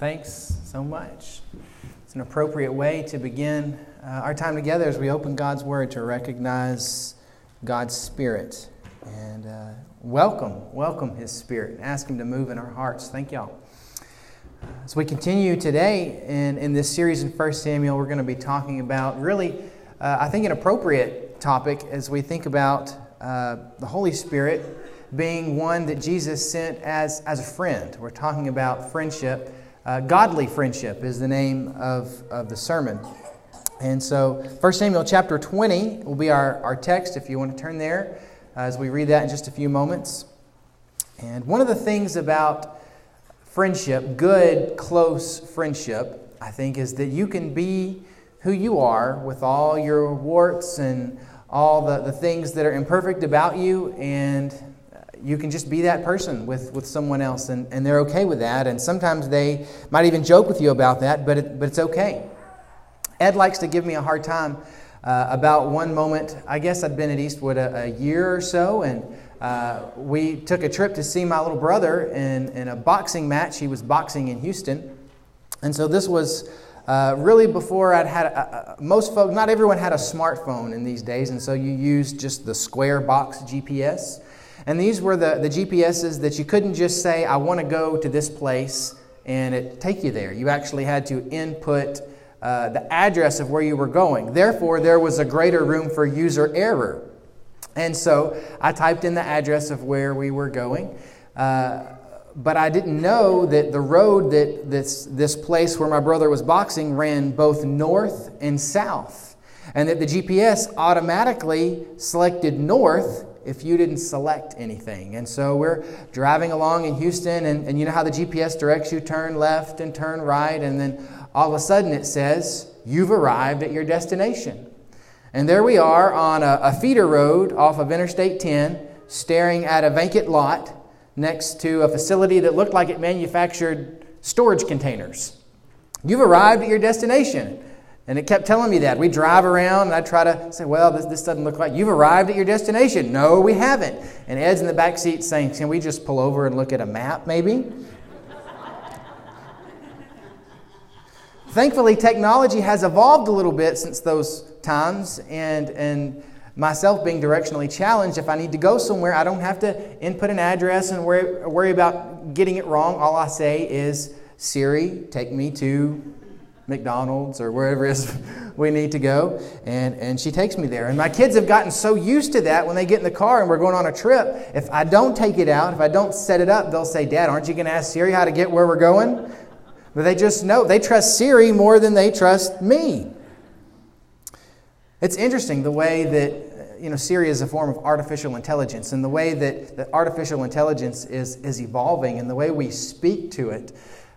Thanks so much. It's an appropriate way to begin uh, our time together as we open God's Word to recognize God's Spirit. And uh, welcome, welcome His Spirit. And ask Him to move in our hearts. Thank y'all. As we continue today in, in this series in 1 Samuel, we're going to be talking about really, uh, I think, an appropriate topic as we think about uh, the Holy Spirit being one that Jesus sent as, as a friend. We're talking about friendship. Uh, godly friendship is the name of, of the sermon. And so 1 Samuel chapter 20 will be our, our text if you want to turn there uh, as we read that in just a few moments. And one of the things about friendship, good, close friendship, I think, is that you can be who you are with all your warts and all the, the things that are imperfect about you, and you can just be that person with, with someone else, and, and they're okay with that. And sometimes they might even joke with you about that, but, it, but it's okay. Ed likes to give me a hard time uh, about one moment. I guess I'd been at Eastwood a, a year or so, and uh, we took a trip to see my little brother in, in a boxing match. He was boxing in Houston. And so this was uh, really before I'd had, a, a, most folks, not everyone had a smartphone in these days, and so you used just the square box GPS. And these were the, the GPSs that you couldn't just say, I want to go to this place and it take you there. You actually had to input uh, the address of where you were going. Therefore, there was a greater room for user error. And so I typed in the address of where we were going. Uh, but I didn't know that the road that this, this place where my brother was boxing ran both north and south. And that the GPS automatically selected north if you didn't select anything. And so we're driving along in Houston, and, and you know how the GPS directs you turn left and turn right, and then all of a sudden it says, You've arrived at your destination. And there we are on a, a feeder road off of Interstate 10, staring at a vacant lot next to a facility that looked like it manufactured storage containers. You've arrived at your destination. And it kept telling me that. We drive around, and I try to say, Well, this, this doesn't look like you've arrived at your destination. No, we haven't. And Ed's in the back seat saying, Can we just pull over and look at a map, maybe? Thankfully, technology has evolved a little bit since those times, and, and myself being directionally challenged, if I need to go somewhere, I don't have to input an address and worry, worry about getting it wrong. All I say is, Siri, take me to McDonald's or wherever it is we need to go. And, and she takes me there. And my kids have gotten so used to that when they get in the car and we're going on a trip. If I don't take it out, if I don't set it up, they'll say, Dad, aren't you going to ask Siri how to get where we're going? But they just know. They trust Siri more than they trust me. It's interesting the way that you know, Siri is a form of artificial intelligence, and the way that, that artificial intelligence is, is evolving, and the way we speak to it.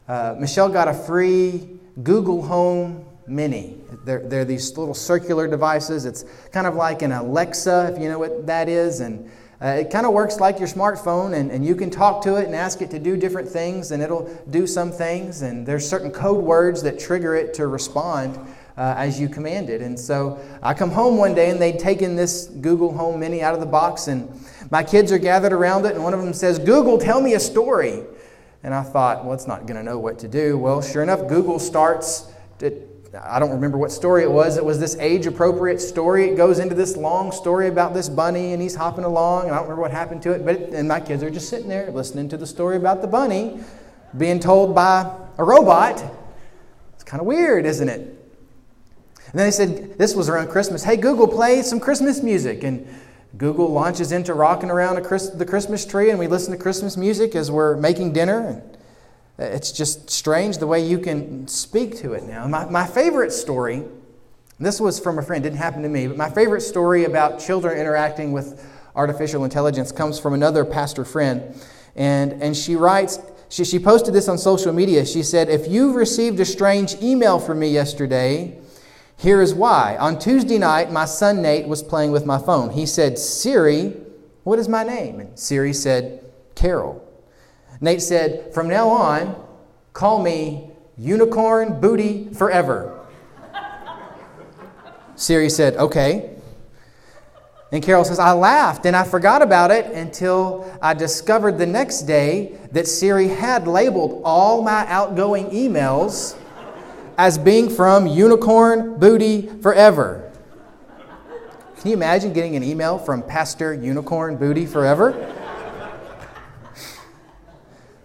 Uh, Michelle got a free Google Home Mini. They're, they're these little circular devices. It's kind of like an Alexa, if you know what that is. And uh, it kind of works like your smartphone, and, and you can talk to it and ask it to do different things, and it'll do some things. And there's certain code words that trigger it to respond uh, as you command it. And so I come home one day, and they'd taken this Google Home Mini out of the box, and my kids are gathered around it, and one of them says, Google, tell me a story. And I thought, well, it's not going to know what to do. Well, sure enough, Google starts. To, I don't remember what story it was. It was this age appropriate story. It goes into this long story about this bunny and he's hopping along. And I don't remember what happened to it. But it, and my kids are just sitting there listening to the story about the bunny being told by a robot. It's kind of weird, isn't it? And then they said, this was around Christmas. Hey, Google, play some Christmas music. And Google launches into rocking around the Christmas tree, and we listen to Christmas music as we're making dinner. And it's just strange the way you can speak to it now. My, my favorite story, this was from a friend, didn't happen to me, but my favorite story about children interacting with artificial intelligence comes from another pastor friend. And, and she writes, she, she posted this on social media. She said, If you received a strange email from me yesterday, here is why. On Tuesday night, my son Nate was playing with my phone. He said, Siri, what is my name? And Siri said, Carol. Nate said, From now on, call me Unicorn Booty Forever. Siri said, Okay. And Carol says, I laughed and I forgot about it until I discovered the next day that Siri had labeled all my outgoing emails as being from Unicorn Booty Forever. Can you imagine getting an email from Pastor Unicorn Booty Forever?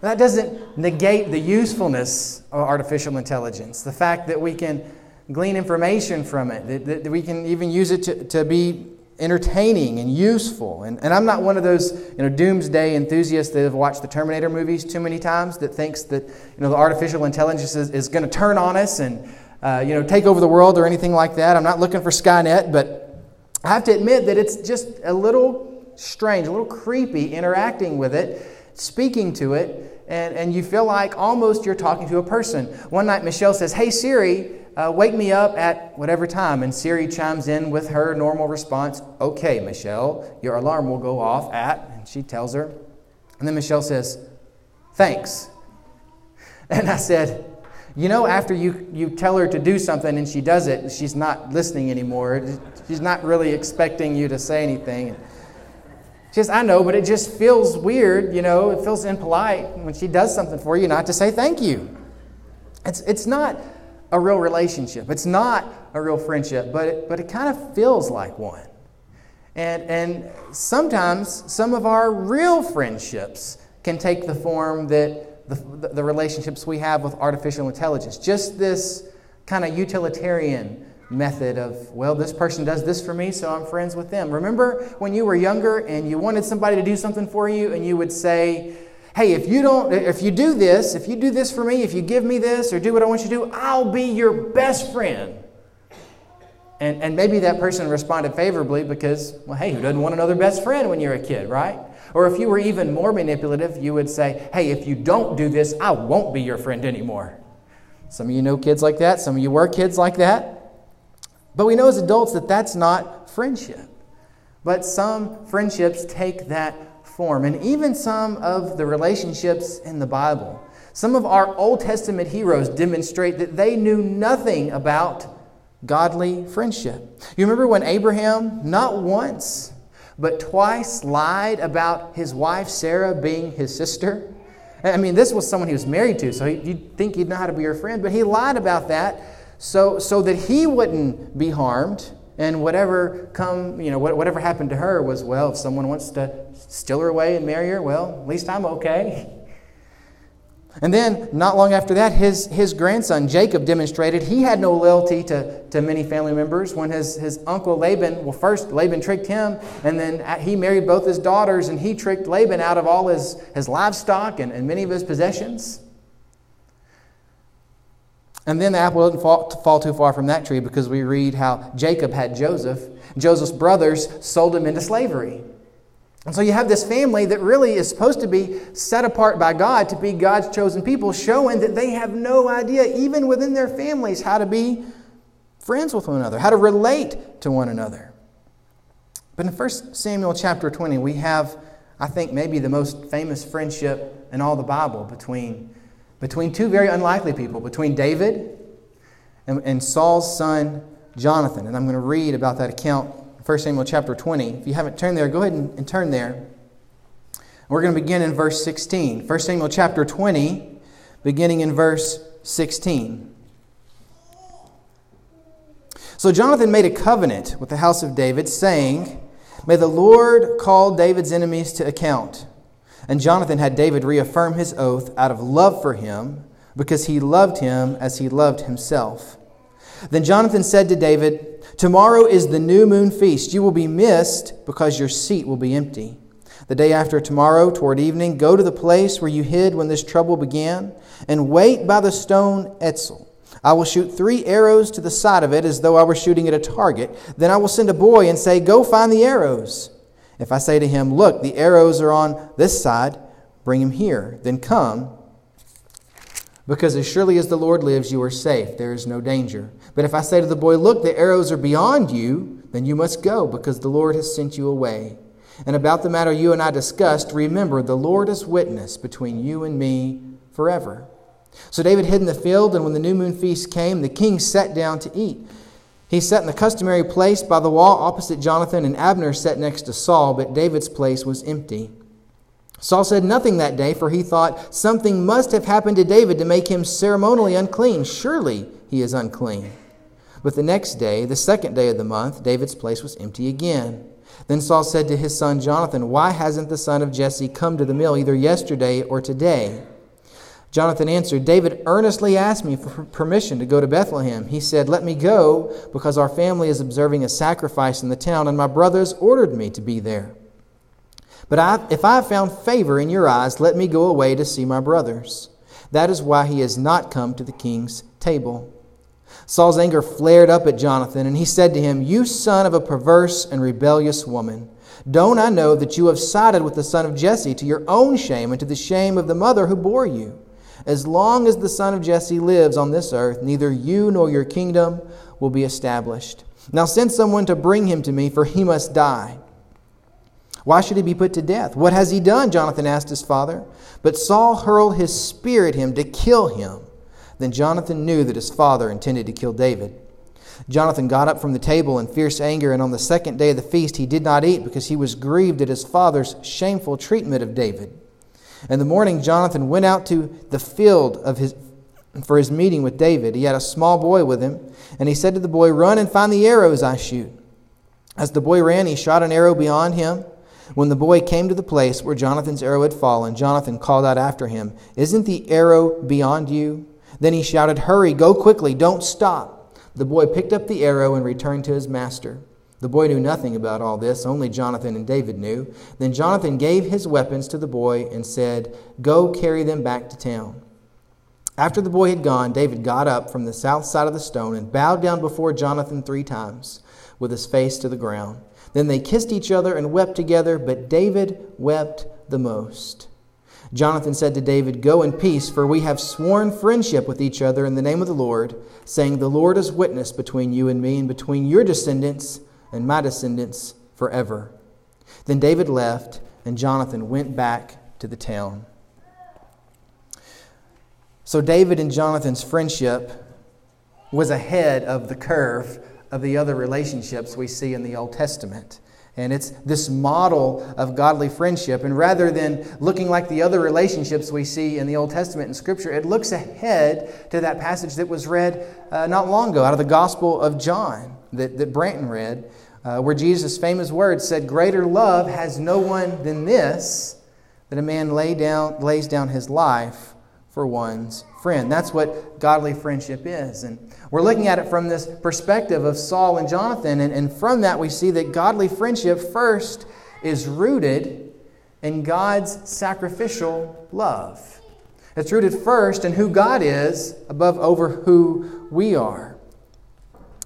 that doesn't negate the usefulness of artificial intelligence, the fact that we can glean information from it, that, that we can even use it to, to be entertaining and useful. And, and I'm not one of those you know, doomsday enthusiasts that have watched the Terminator movies too many times that thinks that you know, the artificial intelligence is, is going to turn on us and uh, you know, take over the world or anything like that. I'm not looking for Skynet, but I have to admit that it's just a little strange, a little creepy interacting with it, speaking to it, and, and you feel like almost you're talking to a person. One night, Michelle says, Hey Siri, uh, wake me up at whatever time. And Siri chimes in with her normal response, okay, Michelle, your alarm will go off at, and she tells her. And then Michelle says, thanks. And I said, you know, after you, you tell her to do something and she does it, she's not listening anymore. She's not really expecting you to say anything. She says, I know, but it just feels weird, you know, it feels impolite when she does something for you not to say thank you. It's, it's not a real relationship. It's not a real friendship, but it, but it kind of feels like one. And, and sometimes some of our real friendships can take the form that the, the relationships we have with artificial intelligence. Just this kind of utilitarian method of, well, this person does this for me, so I'm friends with them. Remember when you were younger and you wanted somebody to do something for you and you would say, hey, if you don't, if you do this, if you do this for me, if you give me this or do what I want you to do, I'll be your best friend. And, and maybe that person responded favorably because, well, hey, who doesn't want another best friend when you're a kid, right? Or if you were even more manipulative, you would say, hey, if you don't do this, I won't be your friend anymore. Some of you know kids like that, some of you were kids like that. But we know as adults that that's not friendship. But some friendships take that form. And even some of the relationships in the Bible, some of our Old Testament heroes demonstrate that they knew nothing about godly friendship. You remember when Abraham, not once, but twice lied about his wife Sarah being his sister? I mean, this was someone he was married to, so you'd think he'd know how to be her friend, but he lied about that so, so that he wouldn't be harmed and whatever come, you know, whatever happened to her was, well, if someone wants to steal her away and marry her, well, at least I'm okay. And then, not long after that, his, his grandson Jacob demonstrated he had no loyalty to, to many family members when his, his uncle Laban, well, first Laban tricked him, and then he married both his daughters, and he tricked Laban out of all his, his livestock and, and many of his possessions. And then the apple doesn't fall, fall, too far from that tree because we read how Jacob had Joseph. Joseph's brothers sold him into slavery. And so you have this family that really is supposed to be set apart by God to be God's chosen people, showing that they have no idea, even within their families, how to be friends with one another, how to relate to one another. But in 1 Samuel chapter 20, we have, I think, maybe the most famous friendship in all the Bible between between two very unlikely people, between David and, and Saul's son Jonathan. And I'm going to read about that account 1 Samuel chapter 20. If you haven't turned there, go ahead and, and turn there. We're going to begin in verse 16. 1 Samuel chapter 20, beginning in verse 16. So Jonathan made a covenant with the house of David, saying, May the Lord call David's enemies to account. And Jonathan had David reaffirm his oath out of love for him, because he loved him as he loved himself. Then Jonathan said to David, Tomorrow is the new moon feast. You will be missed because your seat will be empty. The day after tomorrow, toward evening, go to the place where you hid when this trouble began, and wait by the stone Ezel. I will shoot three arrows to the side of it as though I were shooting at a target. Then I will send a boy and say, Go find the arrows. If I say to him, Look, the arrows are on this side, bring him here, then come. Because as surely as the Lord lives, you are safe. There is no danger. But if I say to the boy, Look, the arrows are beyond you, then you must go, because the Lord has sent you away. And about the matter you and I discussed, remember, the Lord is witness between you and me forever. So David hid in the field, and when the new moon feast came, the king sat down to eat. He sat in the customary place by the wall opposite Jonathan, and Abner sat next to Saul, but David's place was empty. Saul said nothing that day, for he thought something must have happened to David to make him ceremonially unclean. Surely he is unclean. But the next day, the second day of the month, David's place was empty again. Then Saul said to his son Jonathan, Why hasn't the son of Jesse come to the mill either yesterday or today? Jonathan answered, David earnestly asked me for permission to go to Bethlehem. He said, Let me go, because our family is observing a sacrifice in the town, and my brothers ordered me to be there. But I, if I have found favor in your eyes, let me go away to see my brothers. That is why he has not come to the king's table. Saul's anger flared up at Jonathan, and he said to him, You son of a perverse and rebellious woman, don't I know that you have sided with the son of Jesse to your own shame and to the shame of the mother who bore you? As long as the son of Jesse lives on this earth, neither you nor your kingdom will be established. Now send someone to bring him to me, for he must die. Why should he be put to death? What has he done? Jonathan asked his father. But Saul hurled his spear at him to kill him. Then Jonathan knew that his father intended to kill David. Jonathan got up from the table in fierce anger, and on the second day of the feast he did not eat because he was grieved at his father's shameful treatment of David. In the morning, Jonathan went out to the field of his, for his meeting with David. He had a small boy with him, and he said to the boy, Run and find the arrows I shoot. As the boy ran, he shot an arrow beyond him. When the boy came to the place where Jonathan's arrow had fallen, Jonathan called out after him, Isn't the arrow beyond you? Then he shouted, Hurry, go quickly, don't stop. The boy picked up the arrow and returned to his master. The boy knew nothing about all this, only Jonathan and David knew. Then Jonathan gave his weapons to the boy and said, Go carry them back to town. After the boy had gone, David got up from the south side of the stone and bowed down before Jonathan three times, with his face to the ground. Then they kissed each other and wept together, but David wept the most. Jonathan said to David, Go in peace, for we have sworn friendship with each other in the name of the Lord, saying, The Lord is witness between you and me, and between your descendants and my descendants forever. Then David left, and Jonathan went back to the town. So David and Jonathan's friendship was ahead of the curve of the other relationships we see in the Old Testament. And it's this model of godly friendship. And rather than looking like the other relationships we see in the Old Testament and Scripture, it looks ahead to that passage that was read uh, not long ago out of the Gospel of John that, that Branton read, uh, where Jesus' famous words said, Greater love has no one than this, that a man lay down, lays down his life for one's friend. That's what godly friendship is. And we're looking at it from this perspective of Saul and Jonathan. And, and from that, we see that godly friendship first is rooted in God's sacrificial love. It's rooted first in who God is above over who we are.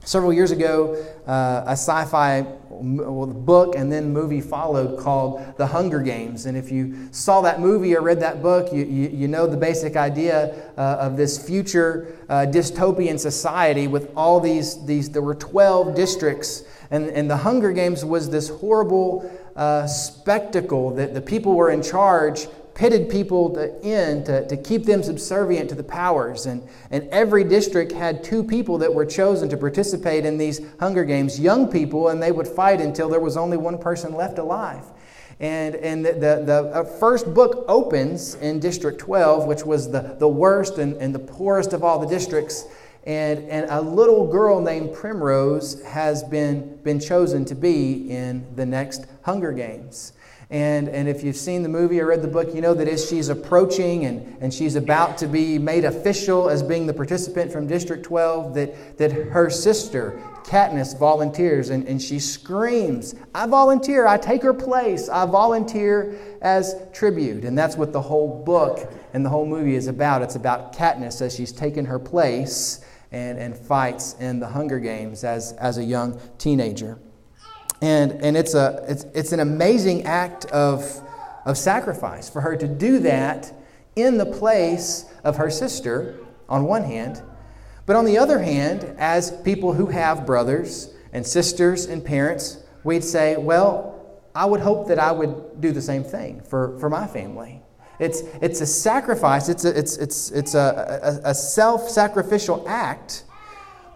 Several years ago, uh, a sci fi book and then movie followed called The Hunger Games. And if you saw that movie or read that book, you, you, you know the basic idea uh, of this future uh, dystopian society with all these, these, there were 12 districts. And, and the Hunger Games was this horrible uh, spectacle that the people were in charge pitted people to, in to, to keep them subservient to the powers. And, and every district had two people that were chosen to participate in these Hunger Games, young people, and they would fight until there was only one person left alive. And, and the, the, the, uh, first book opens in District 12, which was the, the worst and, and the poorest of all the districts. And, and a little girl named Primrose has been, been chosen to be in the next Hunger Games. And, and if you've seen the movie or read the book, you know that as she's approaching and, and she's about to be made official as being the participant from District 12, that, that her sister, Katniss, volunteers and, and she screams, I volunteer, I take her place, I volunteer as tribute. And that's what the whole book and the whole movie is about. It's about Katniss as she's taken her place and, and fights in the Hunger Games as, as a young teenager. And, and it's, a, it's, it's an amazing act of, of sacrifice for her to do that in the place of her sister, on one hand. But on the other hand, as people who have brothers and sisters and parents, we'd say, well, I would hope that I would do the same thing for, for my family. It's, it's a sacrifice, it's a, it's, it's, it's a, a, a self sacrificial act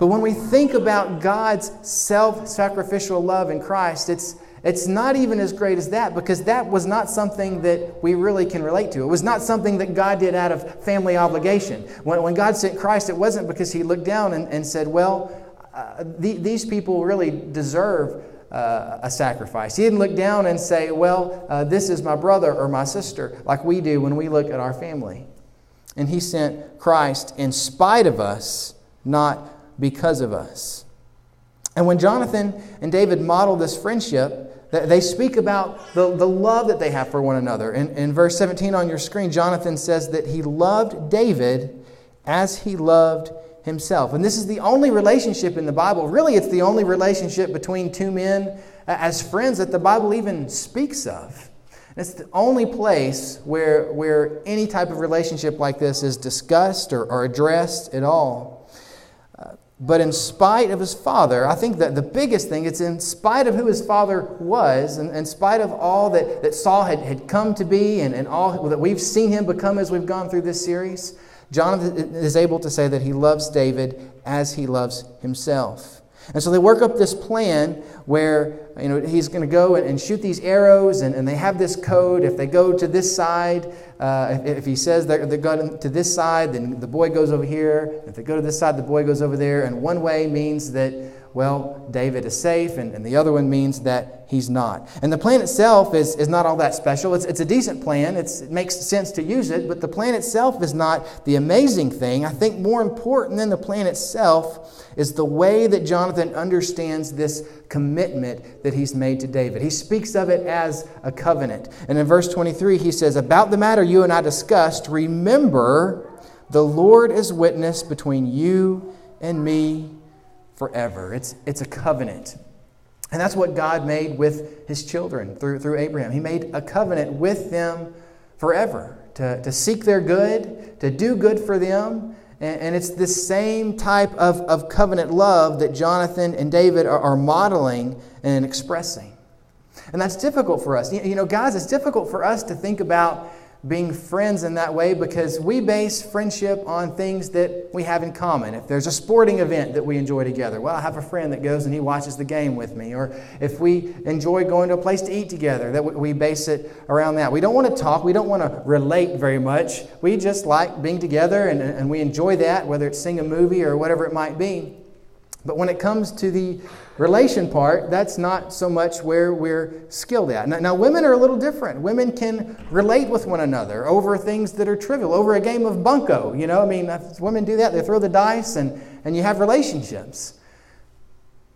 But when we think about God's self sacrificial love in Christ, it's, it's not even as great as that because that was not something that we really can relate to. It was not something that God did out of family obligation. When, when God sent Christ, it wasn't because He looked down and, and said, Well, uh, the, these people really deserve uh, a sacrifice. He didn't look down and say, Well, uh, this is my brother or my sister, like we do when we look at our family. And He sent Christ in spite of us, not because of us. And when Jonathan and David model this friendship, they speak about the, the love that they have for one another. In, in verse 17 on your screen, Jonathan says that he loved David as he loved himself. And this is the only relationship in the Bible, really, it's the only relationship between two men as friends that the Bible even speaks of. It's the only place where, where any type of relationship like this is discussed or, or addressed at all. But in spite of his father, I think that the biggest thing, it's in spite of who his father was, and in spite of all that, that Saul had, had come to be and, and all that we've seen him become as we've gone through this series, Jonathan is able to say that he loves David as he loves himself. And so they work up this plan where you know, he's going to go and, shoot these arrows, and, and they have this code. If they go to this side, uh, if, if, he says they're, they're going to this side, then the boy goes over here. If they go to this side, the boy goes over there. And one way means that well, David is safe, and, and the other one means that he's not. And the plan itself is, is not all that special. It's, it's a decent plan, it's, it makes sense to use it, but the plan itself is not the amazing thing. I think more important than the plan itself is the way that Jonathan understands this commitment that he's made to David. He speaks of it as a covenant. And in verse 23, he says, About the matter you and I discussed, remember the Lord is witness between you and me forever. It's, it's a covenant. And that's what God made with his children through, through Abraham. He made a covenant with them forever to, to seek their good, to do good for them. And, and it's this same type of, of covenant love that Jonathan and David are, are modeling and expressing. And that's difficult for us. You know, guys, it's difficult for us to think about being friends in that way because we base friendship on things that we have in common. If there's a sporting event that we enjoy together, well, I have a friend that goes and he watches the game with me. Or if we enjoy going to a place to eat together, that we base it around that. We don't want to talk, we don't want to relate very much. We just like being together and, and we enjoy that, whether it's seeing a movie or whatever it might be. But when it comes to the relation part, that's not so much where we're skilled at. Now, now, women are a little different. Women can relate with one another over things that are trivial, over a game of bunco. You know, I mean, women do that. They throw the dice and, and you have relationships.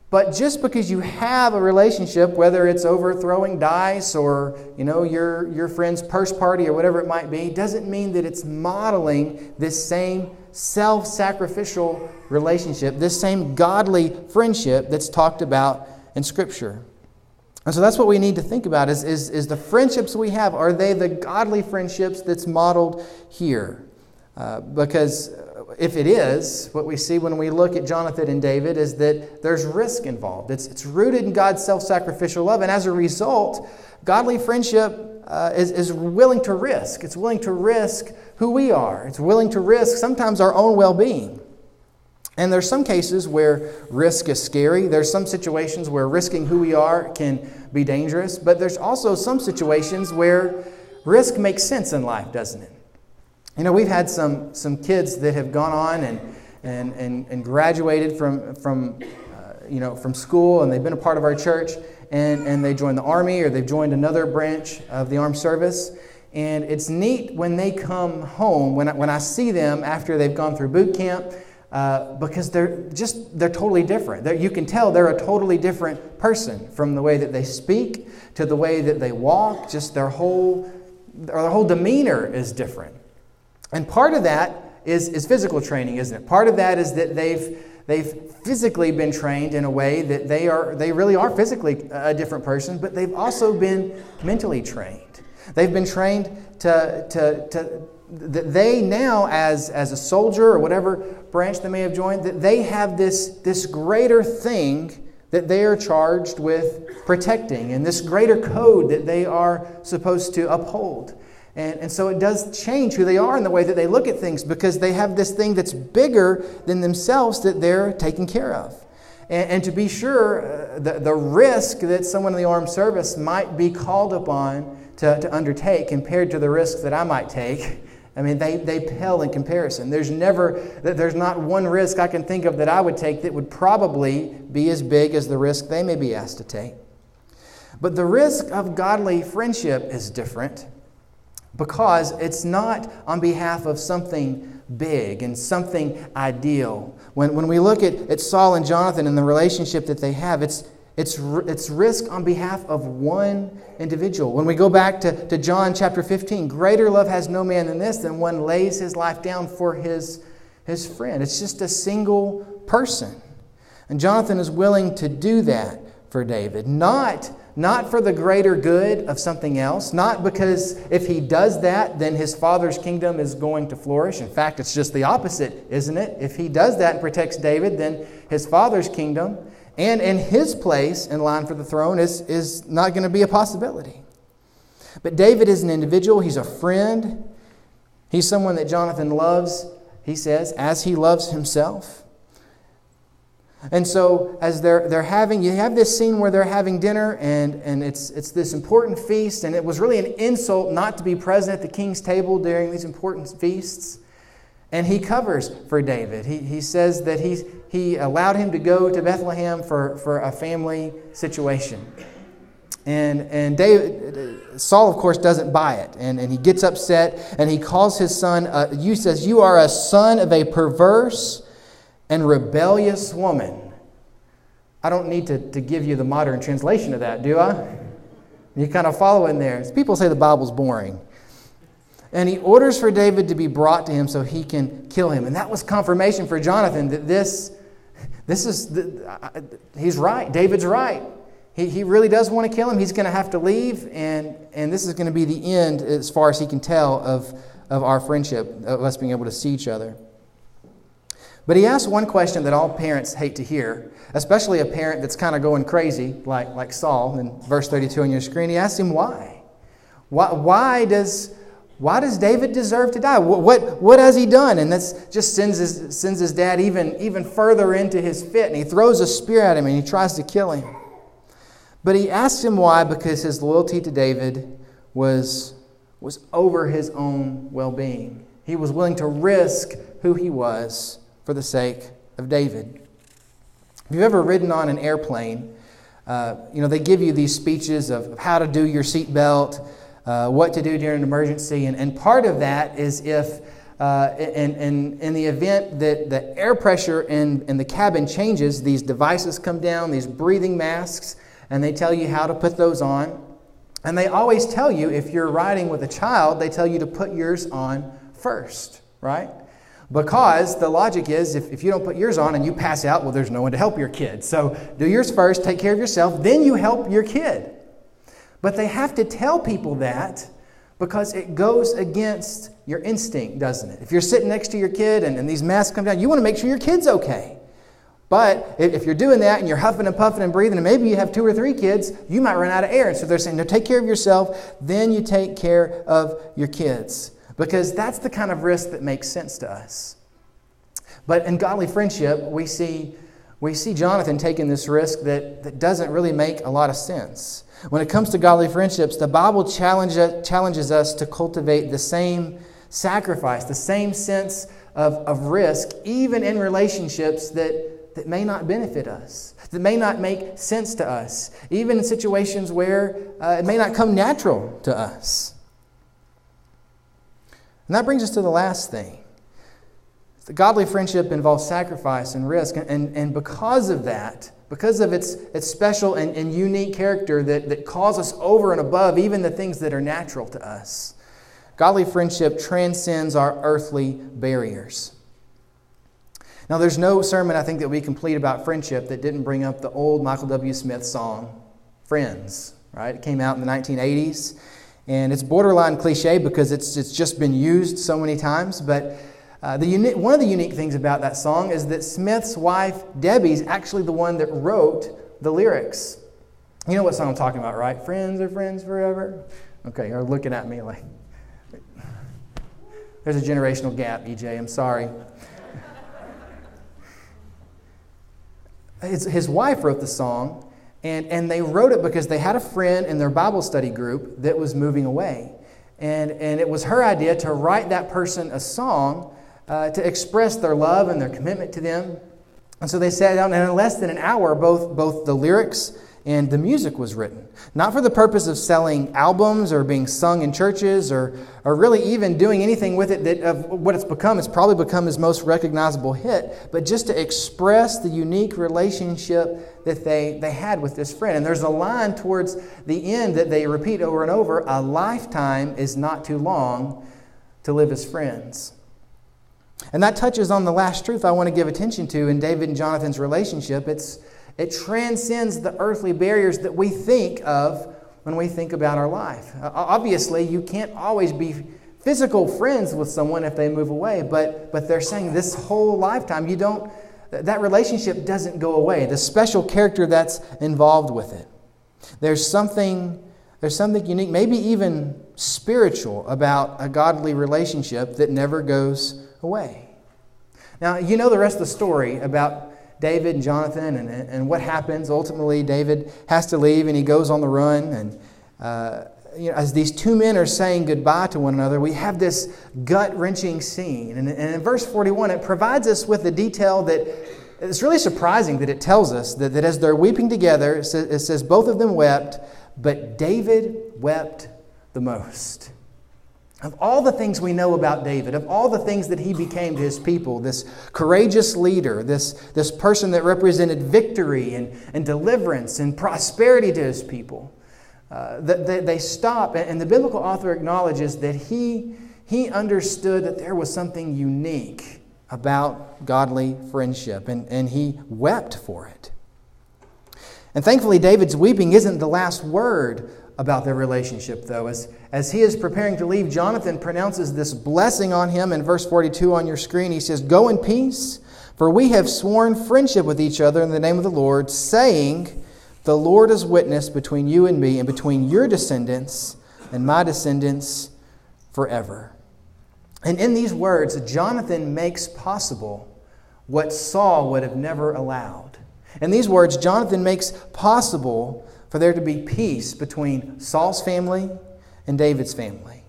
But just because you have a relationship, whether it's over throwing dice or you know your, your friend's purse party or whatever it might be, doesn't mean that it's modeling this same self-sacrificial relationship, this same godly friendship that's talked about in Scripture. And so that's what we need to think about is, is, is the friendships we have, are they the godly friendships that's modeled here? Uh, because if it is, what we see when we look at Jonathan and David is that there's risk involved. It's, it's rooted in God's self sacrificial love. And as a result, godly friendship uh, is, is willing to risk. It's willing to risk who we are, it's willing to risk sometimes our own well being. And there's some cases where risk is scary. There's some situations where risking who we are can be dangerous. But there's also some situations where risk makes sense in life, doesn't it? You know, we've had some, some kids that have gone on and, and, and, and graduated from, from, uh, you know, from school and they've been a part of our church and, and they join the Army or they've joined another branch of the armed service. And it's neat when they come home, when I, when I see them after they've gone through boot camp, uh, because they're just, they're totally different. They're, you can tell they're a totally different person from the way that they speak to the way that they walk, just their whole, their whole demeanor is different. And part of that is, is physical training, isn't it? Part of that is that they've, they've physically been trained in a way that they, are, they really are physically a different person, but they've also been mentally trained. They've been trained to, to, to that they now, as, as a soldier or whatever branch they may have joined, that they have this, this greater thing that they are charged with protecting and this greater code that they are supposed to uphold. And, and so it does change who they are in the way that they look at things because they have this thing that's bigger than themselves that they're taking care of. And, and to be sure, uh, the, the risk that someone in the armed service might be called upon to, to undertake compared to the risks that I might take I mean, they, they pale in comparison. There's never, there's not one risk I can think of that I would take that would probably be as big as the risk they may be asked to take. But the risk of godly friendship is different because it's not on behalf of something big and something ideal. When, when we look at, at Saul and Jonathan and the relationship that they have, it's, it's, it's risk on behalf of one individual. When we go back to, to John chapter 15, greater love has no man than this, than one lays his life down for his, his friend. It's just a single person. And Jonathan is willing to do that for David, not, not for the greater good of something else, not because if he does that, then his father's kingdom is going to flourish. In fact, it's just the opposite, isn't it? If he does that and protects David, then his father's kingdom and in his place in line for the throne is, is not going to be a possibility. But David is an individual, he's a friend, he's someone that Jonathan loves, he says, as he loves himself. And so, as they're, they're having, you have this scene where they're having dinner, and, and it's, it's this important feast, and it was really an insult not to be present at the king's table during these important feasts. And he covers for David. He, he says that he's, he allowed him to go to Bethlehem for, for a family situation. And, and David, Saul, of course, doesn't buy it. And, and he gets upset and he calls his son, uh, you says, You are a son of a perverse and rebellious woman. I don't need to, to give you the modern translation of that, do I? You kind of follow in there. People say the Bible's boring. And he orders for David to be brought to him so he can kill him. And that was confirmation for Jonathan that this, this is, the, he's right. David's right. He, he really does want to kill him. He's going to have to leave. And, and this is going to be the end, as far as he can tell, of, of our friendship, of us being able to see each other. But he asks one question that all parents hate to hear, especially a parent that's kind of going crazy, like, like Saul in verse 32 on your screen. He asks him why. Why, why does why does David deserve to die? What, what, what has he done? And that just sends his, sends his dad even, even further into his fit. And he throws a spear at him and he tries to kill him. But he asks him why because his loyalty to David was, was over his own well being. He was willing to risk who he was for the sake of David. If you've ever ridden on an airplane, uh, you know, they give you these speeches of how to do your seatbelt uh, what to do during an emergency. And, and part of that is if, uh, in, in, in the event that the air pressure in, in the cabin changes, these devices come down, these breathing masks, and they tell you how to put those on. And they always tell you, if you're riding with a child, they tell you to put yours on first, right? Because the logic is if, if you don't put yours on and you pass out, well, there's no one to help your kid. So do yours first, take care of yourself, then you help your kid. But they have to tell people that because it goes against your instinct, doesn't it? If you're sitting next to your kid and, and these masks come down, you want to make sure your kid's okay. But if you're doing that and you're huffing and puffing and breathing, and maybe you have two or three kids, you might run out of air. And so they're saying, no, take care of yourself, then you take care of your kids. Because that's the kind of risk that makes sense to us. But in godly friendship, we see, we see Jonathan taking this risk that, that doesn't really make a lot of sense. When it comes to godly friendships, the Bible challenge, challenges us to cultivate the same sacrifice, the same sense of, of risk, even in relationships that, that may not benefit us, that may not make sense to us, even in situations where uh, it may not come natural to us. And that brings us to the last thing. The godly friendship involves sacrifice and risk, and, and because of that, because of its, its special and, and unique character that, that calls us over and above even the things that are natural to us. Godly friendship transcends our earthly barriers. Now, there's no sermon I think that we complete about friendship that didn't bring up the old Michael W. Smith song, Friends, right? It came out in the 1980s. And it's borderline cliche because it's, it's just been used so many times, but uh, the uni- one of the unique things about that song is that Smith's wife, Debbie's actually the one that wrote the lyrics. You know what song I'm talking about, right? Friends are friends forever? Okay, you're looking at me like, There's a generational gap, EJ. I'm sorry. His, his wife wrote the song, and, and they wrote it because they had a friend in their Bible study group that was moving away. And, and it was her idea to write that person a song uh, to express their love and their commitment to them. And so they sat down, and in less than an hour, both, both the lyrics and the music was written. Not for the purpose of selling albums or being sung in churches or, or really even doing anything with it that of what it's become. It's probably become his most recognizable hit, but just to express the unique relationship that they, they had with this friend. And there's a line towards the end that they repeat over and over a lifetime is not too long to live as friends. And that touches on the last truth I want to give attention to in David and Jonathan's relationship. It's it transcends the earthly barriers that we think of when we think about our life. Uh, obviously, you can't always be physical friends with someone if they move away, but, but they're saying this whole lifetime, you don't, that relationship doesn't go away. The special character that's involved with it. There's something, there's something unique, maybe even spiritual, about a godly relationship that never goes away. Now, you know the rest of the story about David and Jonathan and, and what happens. Ultimately, David has to leave and he goes on the run. And uh, you know, as these two men are saying goodbye to one another, we have this gut wrenching scene. And, and in verse 41, it provides us with a detail that it's really surprising that it tells us that, that as they're weeping together, it says, it says both of them wept, but David wept the most. Of all the things we know about David, of all the things that he became to his people, this courageous leader, this, this person that represented victory and, and deliverance and prosperity to his people, uh, that they, they stop, and the biblical author acknowledges that he, he understood that there was something unique about godly friendship, and, and he wept for it. And thankfully, David's weeping isn't the last word about their relationship, though. As, as he is preparing to leave, Jonathan pronounces this blessing on him in verse 42 on your screen. He says, Go in peace, for we have sworn friendship with each other in the name of the Lord, saying, The Lord is witness between you and me, and between your descendants and my descendants forever. And in these words, Jonathan makes possible what Saul would have never allowed. In these words, Jonathan makes possible for there to be peace between Saul's family and David's family.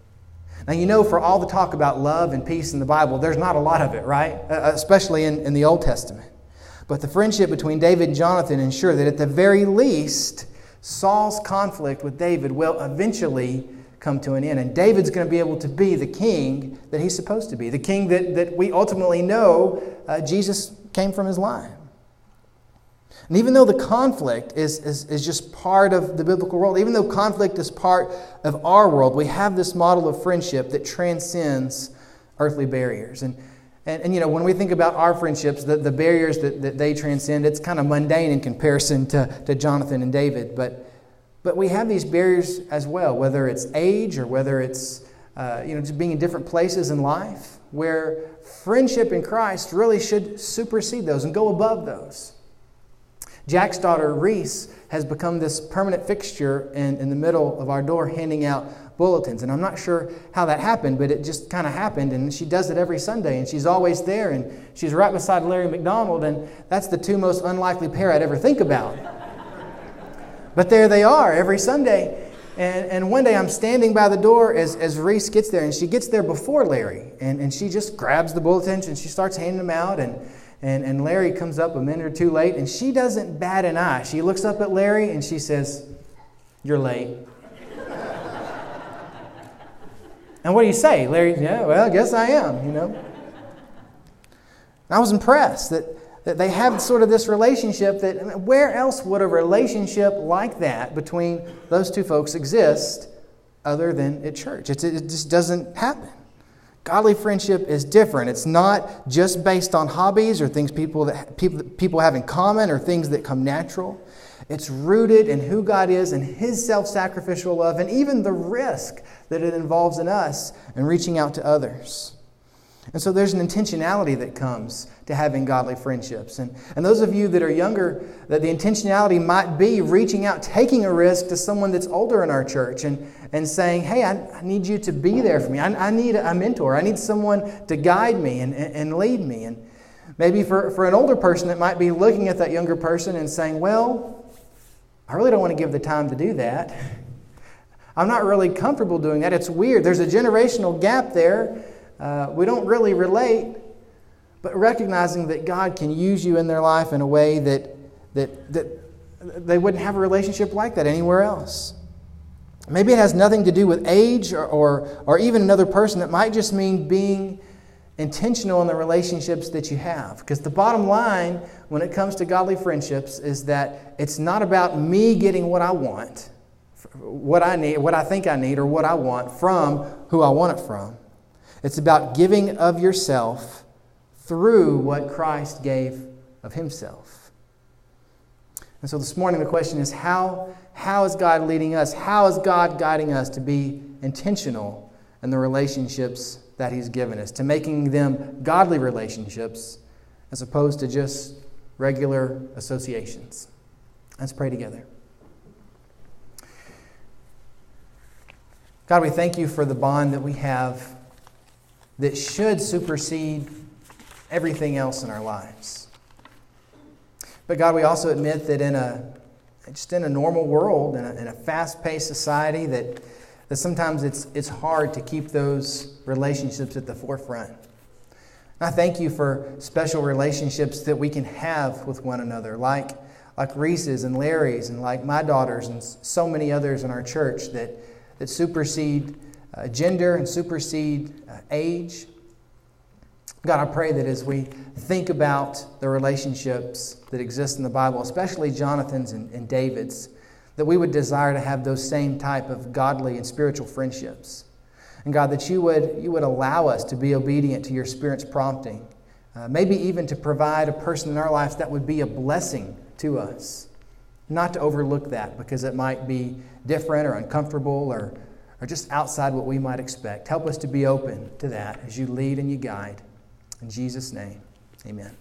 Now, you know, for all the talk about love and peace in the Bible, there's not a lot of it, right? Uh, uh, especially in, in the Old Testament. But the friendship between David and Jonathan ensure that at the very least, Saul's conflict with David will eventually come to an end. And David's going to be able to be the king that he's supposed to be, the king that, that we ultimately know uh, Jesus came from his line. And even though the conflict is, is, is just part of the biblical world, even though conflict is part of our world, we have this model of friendship that transcends earthly barriers. And, and, and you know, when we think about our friendships, the, the barriers that, that they transcend, it's kind of mundane in comparison to, to Jonathan and David. But, but we have these barriers as well, whether it's age or whether it's uh, you know, just being in different places in life, where friendship in Christ really should supersede those and go above those. Jack's daughter, Reese, has become this permanent fixture in, in the middle of our door handing out bulletins. And I'm not sure how that happened, but it just kind of happened. And she does it every Sunday, and she's always there. And she's right beside Larry McDonald, and that's the two most unlikely pair I'd ever think about. but there they are every Sunday. And, and one day I'm standing by the door as, as Reese gets there, and she gets there before Larry. And, and she just grabs the bulletins and she starts handing them out. And and, and Larry comes up a minute or two late, and she doesn't bat an eye. She looks up at Larry and she says, You're late. and what do you say? Larry, yeah, well, I guess I am, you know. I was impressed that, that they have sort of this relationship that where else would a relationship like that between those two folks exist other than at church? It just doesn't happen. Godly friendship is different. It's not just based on hobbies or things people that people, people have in common or things that come natural. It's rooted in who God is and His self sacrificial love and even the risk that it involves in us in reaching out to others. And so there's an intentionality that comes to having godly friendships. And, and those of you that are younger, that the intentionality might be reaching out, taking a risk to someone that's older in our church and, and saying, Hey, I, I need you to be there for me. I, I need a mentor. I need someone to guide me and, and, and lead me. And maybe for, for an older person that might be looking at that younger person and saying, Well, I really don't want to give the time to do that. I'm not really comfortable doing that. It's weird. There's a generational gap there. Uh, we don't really relate, but recognizing that God can use you in their life in a way that, that, that they wouldn't have a relationship like that anywhere else. Maybe it has nothing to do with age or, or, or even another person. It might just mean being intentional in the relationships that you have. Because the bottom line when it comes to godly friendships is that it's not about me getting what I want, what I need, what I think I need, or what I want from who I want it from. It's about giving of yourself through what Christ gave of himself. And so this morning the question is how, how is God leading us? How is God guiding us to be intentional in the relationships that He's given us, to making them godly relationships as opposed to just regular associations? Let's pray together. God, we thank you for the bond that we have that should supersede everything else in our lives. But God, we also admit that in a just in a normal world, in a, in a fast-paced society, that, that sometimes it's, it's hard to keep those relationships at the forefront. I thank you for special relationships that we can have with one another, like, like Reese's and Larry's, and like my daughters, and so many others in our church that, that supersede uh, gender and supersede uh, age. God, I pray that as we think about the relationships that exist in the Bible, especially Jonathan's and, and David's, that we would desire to have those same type of godly and spiritual friendships. And God, that you would, you would allow us to be obedient to your Spirit's prompting, uh, maybe even to provide a person in our lives that would be a blessing to us. Not to overlook that because it might be different or uncomfortable or or just outside what we might expect. Help us to be open to that as you lead and you guide. In Jesus' name, amen.